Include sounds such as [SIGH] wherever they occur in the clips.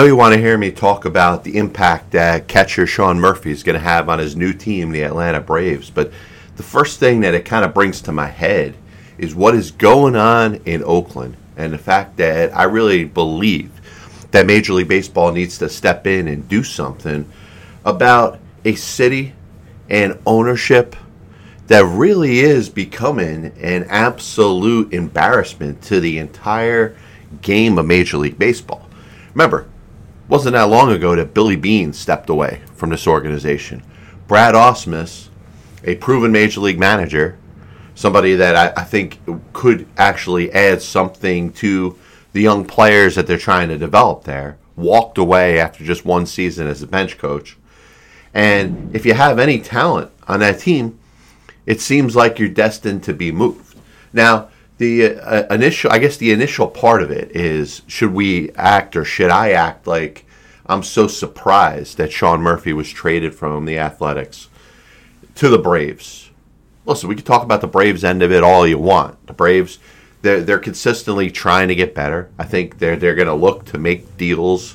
Know you want to hear me talk about the impact that catcher Sean Murphy is going to have on his new team, the Atlanta Braves, but the first thing that it kind of brings to my head is what is going on in Oakland and the fact that I really believe that Major League Baseball needs to step in and do something about a city and ownership that really is becoming an absolute embarrassment to the entire game of Major League Baseball. Remember, wasn't that long ago that Billy Beane stepped away from this organization. Brad Ausmus, a proven major league manager, somebody that I, I, think could actually add something to the young players that they're trying to develop there, walked away after just one season as a bench coach. And if you have any talent on that team, it seems like you're destined to be moved. Now, the uh, initial, I guess, the initial part of it is: should we act or should I act like I'm so surprised that Sean Murphy was traded from the Athletics to the Braves? Listen, we can talk about the Braves end of it all you want. The Braves, they're, they're consistently trying to get better. I think they're they're going to look to make deals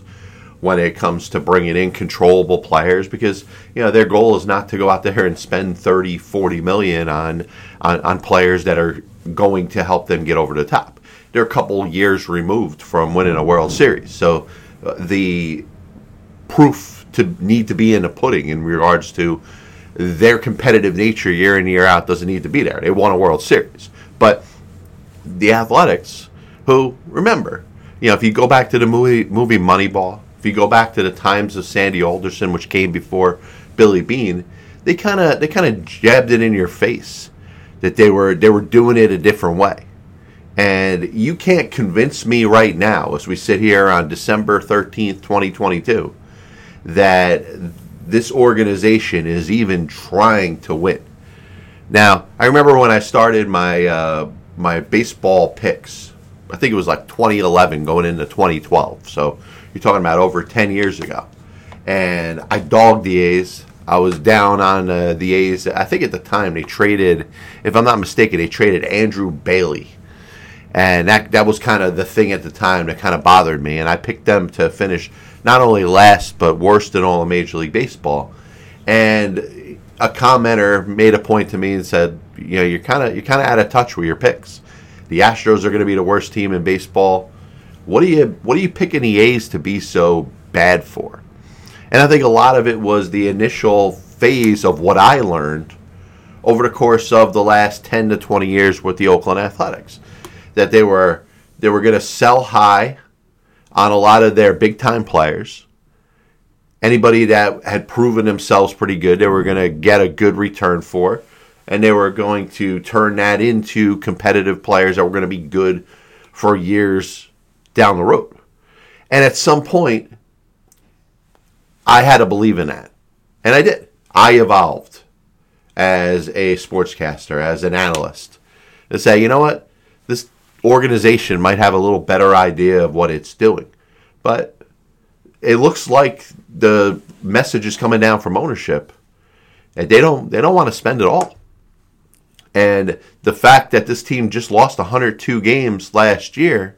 when it comes to bringing in controllable players because you know their goal is not to go out there and spend 30 40 million on on, on players that are going to help them get over the top. They're a couple years removed from winning a World Series, so uh, the proof to need to be in a pudding in regards to their competitive nature year in year out doesn't need to be there. They won a World Series, but the Athletics, who remember, you know, if you go back to the movie movie Moneyball, if you go back to the times of Sandy Alderson, which came before Billy Beane, they kind of they kind of jabbed it in your face that they were they were doing it a different way. And you can't convince me right now, as we sit here on December 13th, 2022, that this organization is even trying to win. Now, I remember when I started my uh, my baseball picks. I think it was like 2011 going into 2012. So you're talking about over 10 years ago. And I dogged the A's. I was down on uh, the A's. I think at the time they traded, if I'm not mistaken, they traded Andrew Bailey. And that, that was kind of the thing at the time that kind of bothered me. And I picked them to finish not only last, but worst in all of Major League Baseball. And a commenter made a point to me and said, you know, you're kind of you're kind of out of touch with your picks. The Astros are going to be the worst team in baseball. What are you what are you picking the A's to be so bad for? And I think a lot of it was the initial phase of what I learned over the course of the last 10 to 20 years with the Oakland Athletics that they were they were going to sell high on a lot of their big time players. Anybody that had proven themselves pretty good, they were going to get a good return for, and they were going to turn that into competitive players that were going to be good for years down the road. And at some point, I had to believe in that. And I did. I evolved as a sportscaster, as an analyst, to say, you know what? This organization might have a little better idea of what it's doing. But it looks like the message is coming down from ownership. And they don't they don't want to spend it all. And the fact that this team just lost 102 games last year,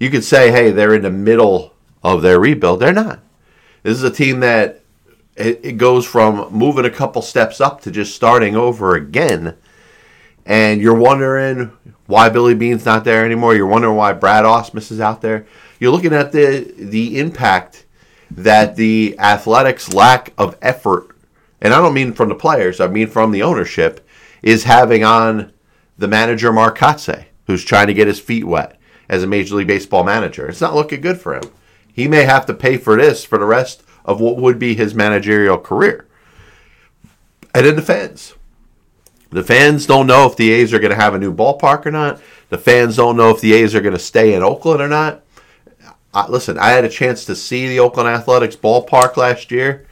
you could say, hey, they're in the middle of their rebuild. They're not. This is a team that it, goes from moving a couple steps up to just starting over again. And you're wondering why Billy Beane's not there anymore. You're wondering why Brad Ausmus is out there. You're looking at the the impact that the athletics lack of effort, and I don't mean from the players, I mean from the ownership, is having on the manager Mark Kotsay, who's trying to get his feet wet as a Major League Baseball manager. It's not looking good for him. He may have to pay for this for the rest of what would be his managerial career. And in the fans. The fans don't know if the A's are going to have a new ballpark or not. The fans don't know if the A's are going to stay in Oakland or not. I, listen, I had a chance to see the Oakland Athletics ballpark last year,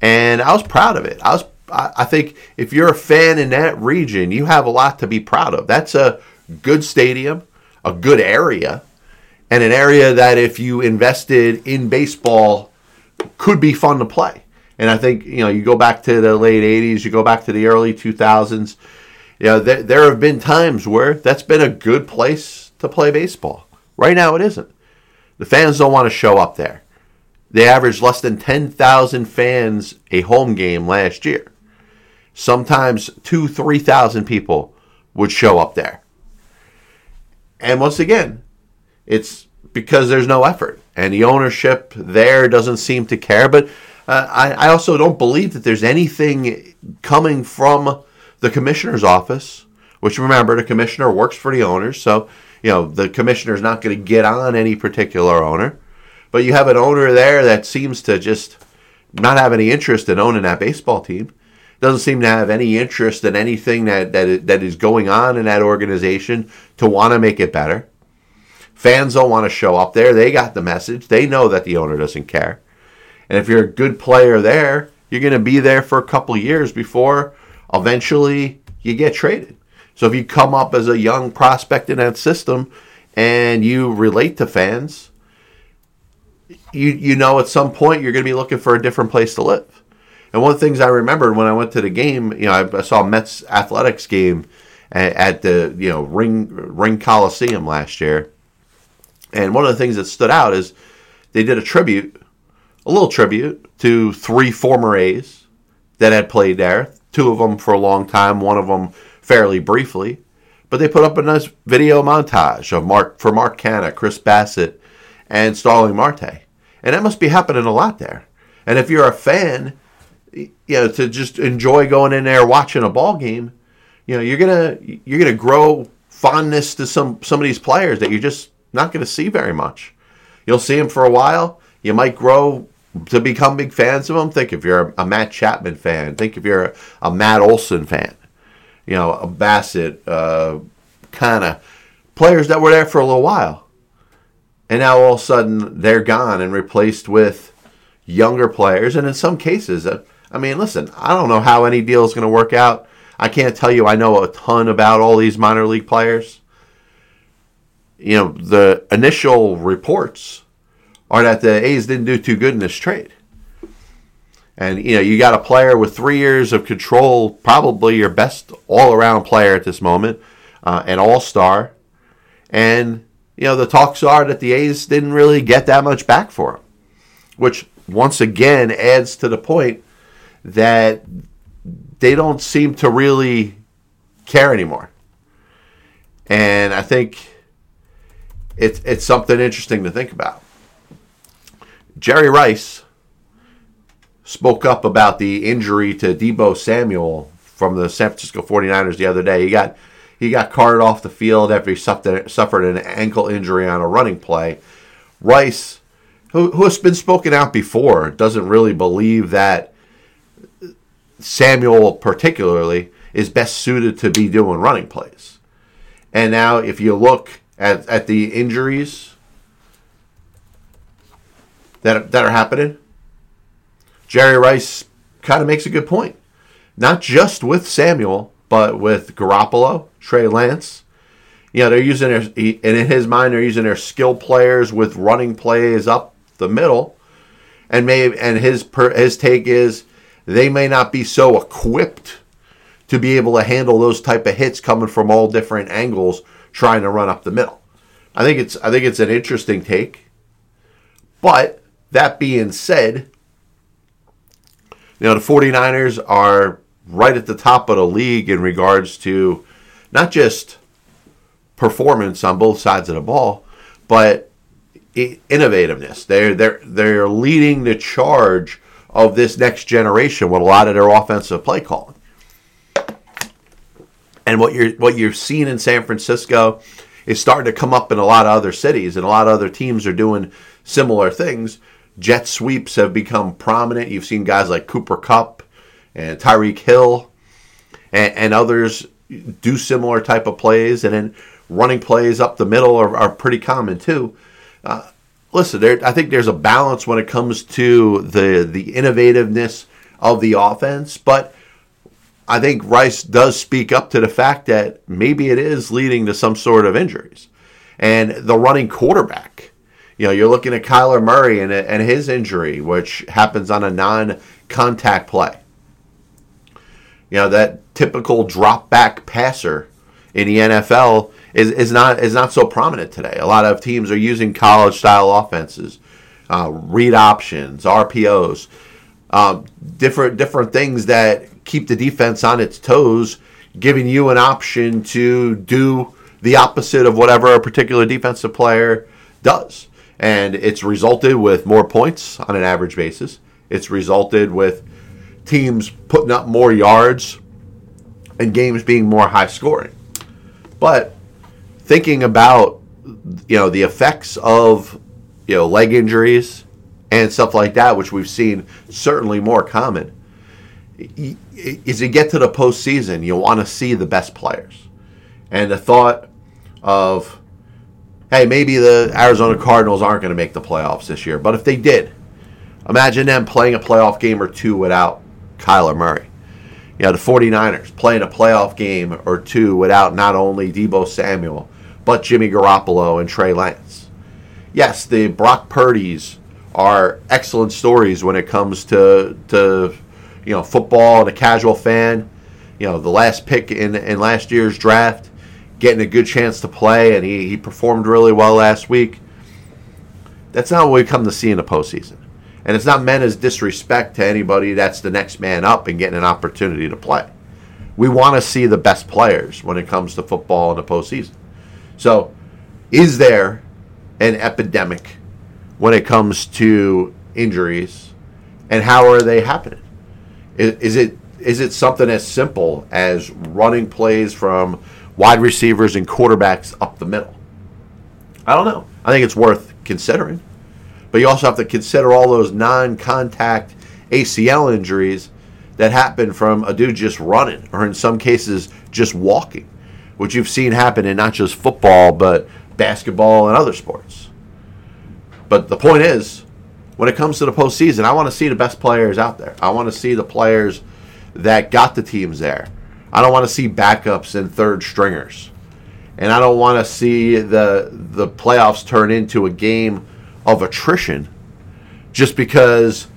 and I was proud of it. I was I think if you're a fan in that region, you have a lot to be proud of. That's a good stadium, a good area, and an area that if you invested in baseball could be fun to play. And I think you know you go back to the late '80s, you go back to the early 2000s. You know there, there have been times where that's been a good place to play baseball. Right now, it isn't. The fans don't want to show up there. They averaged less than 10,000 fans a home game last year. Sometimes two, 3,000 people would show up there. And once again, it's because there's no effort. And the ownership there doesn't seem to care. But uh, I, I also don't believe that there's anything coming from the commissioner's office, which remember, the commissioner works for the owners. So, you know, the commissioner's not going to get on any particular owner. But you have an owner there that seems to just not have any interest in owning that baseball team. Doesn't seem to have any interest in anything that, that, that is going on in that organization to want to make it better. Fans don't want to show up there. They got the message. They know that the owner doesn't care. And if you're a good player there, you're going to be there for a couple years before eventually you get traded. So if you come up as a young prospect in that system and you relate to fans, you you know at some point you're going to be looking for a different place to live. And one of the things I remembered when I went to the game, you know, I, I saw Mets athletics game at, at, the you know Ring Ring Coliseum last year, and one of the things that stood out is they did a tribute, a little tribute to three former A's that had played there. Two of them for a long time, one of them fairly briefly. But they put up a nice video montage of Mark for Mark Canha, Chris Bassitt, and Starling Marte. And that must be happening a lot there. And if you're a fan, you know, to just enjoy going in there watching a ball game, you know, you're gonna you're gonna grow fondness to some some of these players that you're just not gonna see very much. You'll see them for a while. You might grow to become big fans of them. Think if you're a, a Matt Chapman fan. Think if you're a, a, Matt Olson fan. You know, a Bassitt, uh, kind of players that were there for a little while and now all of a sudden they're gone and replaced with younger players. And in some cases, uh, I mean, listen, I don't know how any deal is going to work out. I can't tell you I know a ton about all these minor league players. You know, the initial reports are that the A's didn't do too good in this trade. And, you know, you got a player with three years of control, probably your best all around player at this moment, uh, an all star. And you know, the talks are that the A's didn't really get that much back for him, which once again adds to the point that they don't seem to really care anymore. And I think it's it's something interesting to think about. Jerry Rice spoke up about the injury to Deebo Samuel from the San Francisco 49ers the other day. He got he got carted off the field after he suffered an ankle injury on a running play. Rice, who, who has been spoken out before, doesn't really believe that Samuel, particularly, is best suited to be doing running plays. And now, if you look at, at the injuries that, that are happening, Jerry Rice kind of makes a good point. Not just with Samuel, but with Garoppolo, Trey Lance, you know, they're using their, and in his mind, they're using their skill players with running plays up the middle. And may and his per, his take is they may not be so equipped to be able to handle those type of hits coming from all different angles trying to run up the middle. I think it's I think it's an interesting take. But that being said, you know, the 49ers are right at the top of the league in regards to not just performance on both sides of the ball, but innovativeness. They're they're they're leading the charge of this next generation with a lot of their offensive play calling. And what you're what you're seeing in San Francisco is starting to come up in a lot of other cities, and a lot of other teams are doing similar things. Jet sweeps have become prominent. You've seen guys like Cooper Kupp and Tyreek Hill and, and, others do similar type of plays, and then running plays up the middle are, are pretty common too. Uh, listen, there, I think there's a balance when it comes to the the innovativeness of the offense, but I think Rice does speak up to the fact that maybe it is leading to some sort of injuries, and the running quarterback. You know, you're looking at Kyler Murray and, and his injury, which happens on a non-contact play you know, that typical drop back passer in the NFL is, is not is not so prominent today. A lot of teams are using college style offenses, uh, read options, RPOs, um, different different things that keep the defense on its toes, giving you an option to do the opposite of whatever a particular defensive player does. And it's resulted with more points on an average basis. It's resulted with teams putting up more yards and games being more high scoring. But thinking about you know the effects of you know leg injuries and stuff like that, which we've seen certainly more common. As you get to the postseason, you want to see the best players, and the thought of, hey, maybe the Arizona Cardinals aren't going to make the playoffs this year, but if they did, imagine them playing a playoff game or two without Kyler Murray. You know, the 49ers playing a playoff game or two without not only Deebo Samuel, but Jimmy Garoppolo and Trey Lance. Yes, the Brock Purdy's are excellent stories when it comes to to you know football and a casual fan. You know, the last pick in in last year's draft, getting a good chance to play, and he, he performed really well last week. That's not what we come to see in the postseason. And it's not meant as disrespect to anybody that's the next man up and getting an opportunity to play. We want to see the best players when it comes to football in the postseason. So, is there an epidemic when it comes to injuries, and how are they happening? Is, is it is it something as simple as running plays from wide receivers and quarterbacks up the middle? I don't know. I think it's worth considering. But you also have to consider all those non contact ACL injuries that happen from a dude just running, or in some cases, just walking which you've seen happen in not just football, but basketball and other sports. But the point is, when it comes to the postseason, I want to see the best players out there. I want to see the players that got the teams there. I don't want to see backups and third stringers. And I don't want to see the the playoffs turn into a game of attrition just because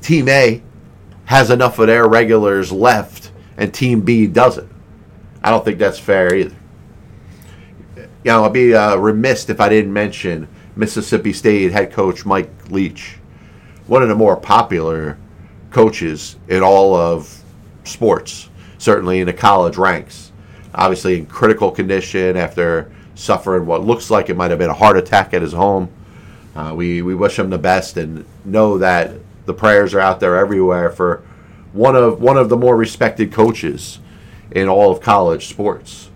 team A has enough of their regulars left and team B doesn't. I don't think that's fair either. You know, I'd be uh, remiss if I didn't mention Mississippi State head coach Mike Leach, one of the more popular coaches in all of sports, certainly in the college ranks. Obviously, in critical condition after suffering what looks like it might have been a heart attack at his home. Uh, we, we wish him the best and know that the prayers are out there everywhere for one of one of the more respected coaches in all of college sports.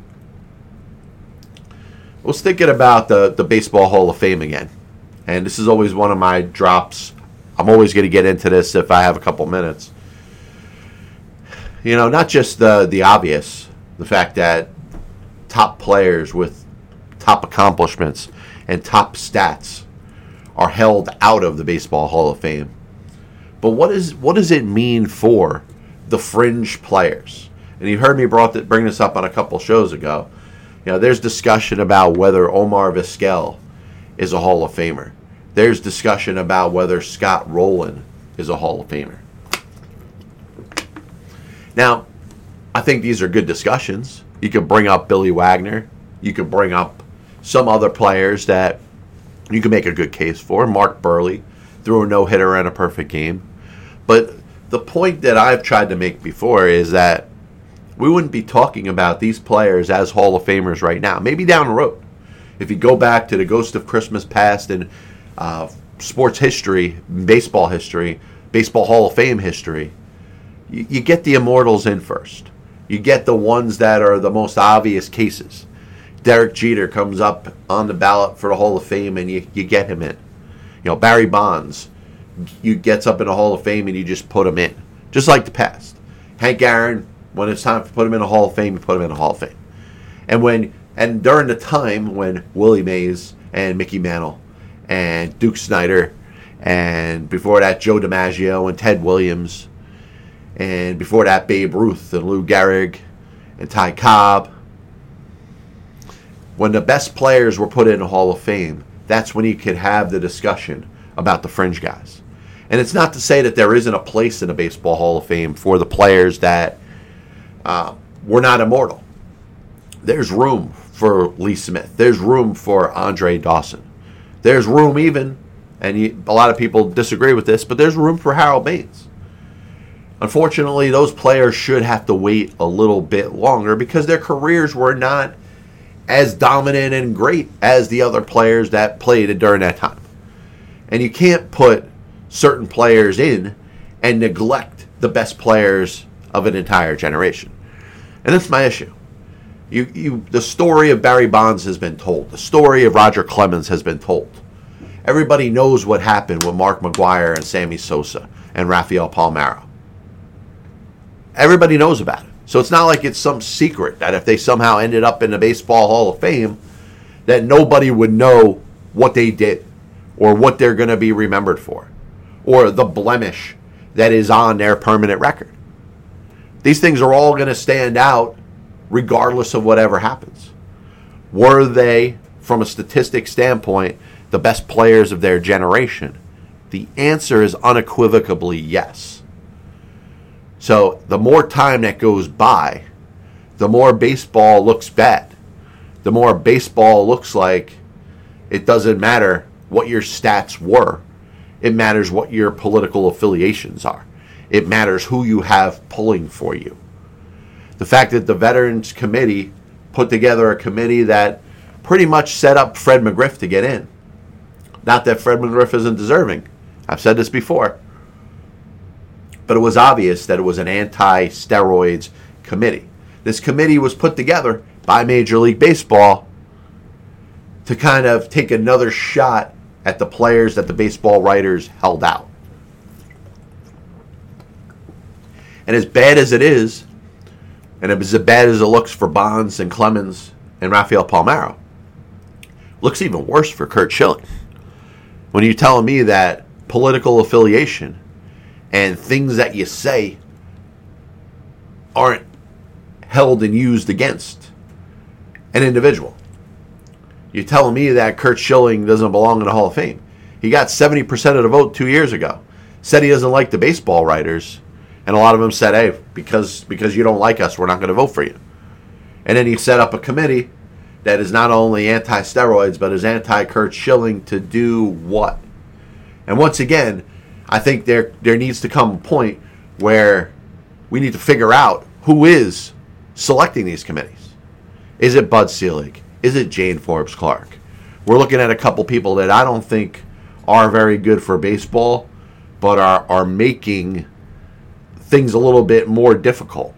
Let's thinking about the, the Baseball Hall of Fame again. And this is always one of my drops. I'm always going to get into this if I have a couple minutes. You know, not just the, the obvious, the fact that top players with top accomplishments and top stats are held out of the Baseball Hall of Fame. But what is what does it mean for the fringe players? and you heard me brought that, bring this up on a couple shows ago. You know, there's discussion about whether Omar Vizquel is a Hall of Famer. There's discussion about whether Scott Rolen is a Hall of Famer. Now, I think these are good discussions. You could bring up Billy Wagner. You could bring up some other players that you can make a good case for. Mark Buehrle threw a no hitter and a perfect game. But the point that I've tried to make before is that we wouldn't be talking about these players as Hall of Famers right now. Maybe down the road. If you go back to the Ghost of Christmas Past and uh, sports history, baseball history, baseball Hall of Fame history, you, you get the immortals in first. You get the ones that are the most obvious cases. Derek Jeter comes up on the ballot for the Hall of Fame and you, you get him in. You know, Barry Bonds you gets up in the Hall of Fame and you just put him in. Just like the past. Hank Aaron when it's time to put him in a Hall of Fame, you put him in a Hall of Fame. And when and during the time when Willie Mays and Mickey Mantle and Duke Snider and before that Joe DiMaggio and Ted Williams and before that Babe Ruth and Lou Gehrig and Ty Cobb when the best players were put in the Hall of Fame, that's when you could have the discussion about the fringe guys. And it's not to say that there isn't a place in a baseball Hall of Fame for the players that uh, we're not immortal. There's room for Lee Smith. There's room for Andre Dawson. There's room even, and you, a lot of people disagree with this, but there's room for Harold Baines. Unfortunately, those players should have to wait a little bit longer because their careers were not as dominant and great as the other players that played during that time. And you can't put certain players in and neglect the best players of an entire generation. And that's my issue. You, you, the story of Barry Bonds has been told. The story of Roger Clemens has been told. Everybody knows what happened with Mark McGwire and Sammy Sosa and Rafael Palmeiro. Everybody knows about it. So it's not like it's some secret that if they somehow ended up in the Baseball Hall of Fame, that nobody would know what they did or what they're going to be remembered for or the blemish that is on their permanent record. These things are all going to stand out regardless of whatever happens. Were they, from a statistic standpoint, the best players of their generation? The answer is unequivocally yes. So the more time that goes by, the more baseball looks bad. The more baseball looks like it doesn't matter what your stats were. It matters what your political affiliations are. It matters who you have pulling for you. The fact that the Veterans Committee put together a committee that pretty much set up Fred McGriff to get in. Not that Fred McGriff isn't deserving. I've said this before but it was obvious that it was an anti steroids committee. This committee was put together by Major League Baseball to kind of take another shot at the players that the baseball writers held out. And as bad as it is, and as bad as it looks for Bonds and Clemens and Rafael Palmeiro, looks even worse for Curt Schilling. When you're telling me that political affiliation and things that you say aren't held and used against an individual. You're telling me that Curt Schilling doesn't belong in the Hall of Fame. He got 70% of the vote two years ago. Said he doesn't like the baseball writers, and a lot of them said, "Hey, because because you don't like us, we're not going to vote for you." And then he set up a committee that is not only anti-steroids but is anti-Curt Schilling to do what? And once again, I think there there needs to come a point where we need to figure out who is selecting these committees. Is it Bud Selig? Is it Jane Forbes Clark? We're looking at a couple people that I don't think are very good for baseball, but are are making things a little bit more difficult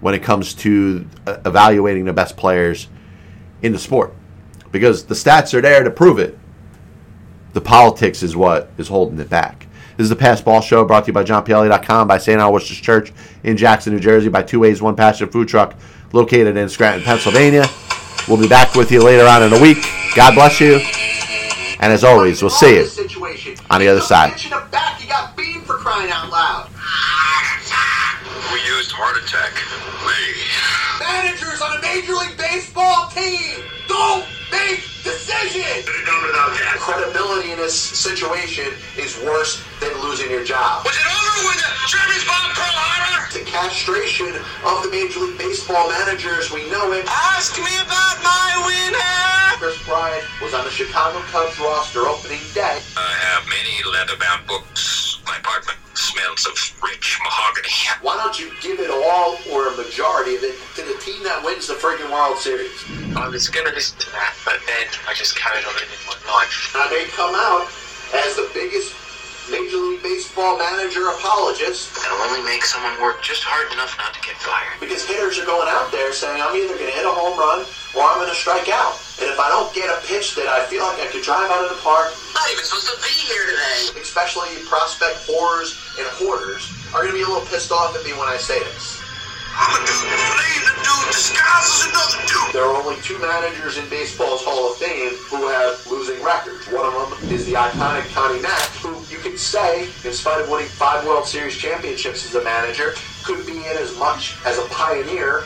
when it comes to uh, evaluating the best players in the sport because the stats are there to prove it. The politics is what is holding it back. This is the Pass Ball Show brought to you by JohnPielli.com, by St. Aloysius Church in Jackson, New Jersey, by Two Ways, One Passion Food Truck located in Scranton, Pennsylvania. We'll be back with you later on in the week. God bless you. And as always, we'll see you on the other side. We used heart attack. Managers on a Major League Baseball team don't make decisions. Credibility in this situation is worse than losing your job. Was it over with the Germans bomb Pearl Harbor? The castration of the Major League Baseball managers, we know it. Ask me about my winner. Kris Bryant was on the Chicago Cubs roster opening day. I have many leather-bound books. My apartment smells of rich mahogany. Why don't you give it all or a majority of it to the team that wins the friggin' World Series? I was gonna listen to that, but then I just carried on living my life. And I may come out as the biggest Major League Baseball manager apologist. That'll only make someone work just hard enough not to get fired. Because hitters are going out there saying, I'm either going to hit a home run or I'm going to strike out. And if I don't get a pitch that I feel like I could drive out of the park, I'm not even supposed to be here today. Especially prospect whores and hoarders are going to be a little pissed off at me when I say this. I'm a dude. Dude disguises another dude. There are only two managers in baseball's Hall of Fame who have losing records. One of them is the iconic Connie Mack, who you could say, in spite of winning five World Series championships as a manager, could be in as much as a pioneer.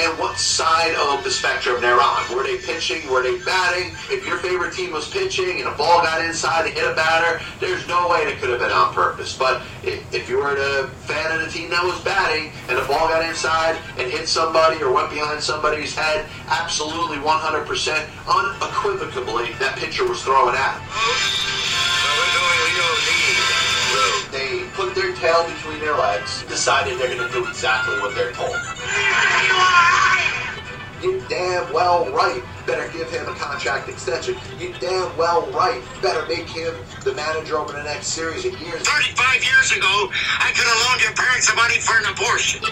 And what side of the spectrum they're on. Were they pitching? Were they batting? If your favorite team was pitching and a ball got inside and hit a batter, there's no way it could have been on purpose. But if, if you were a fan of the team that was batting and the ball got inside and hit somebody or went behind somebody's head, absolutely 100% unequivocally that pitcher was throwing at him. Put their tail between their legs, decided they're going to do exactly what they're told. [LAUGHS] You damn well right better give him a contract extension. You damn well right better make him the manager over the next series of years. 35 years ago, I could have loaned your parents the money for an abortion.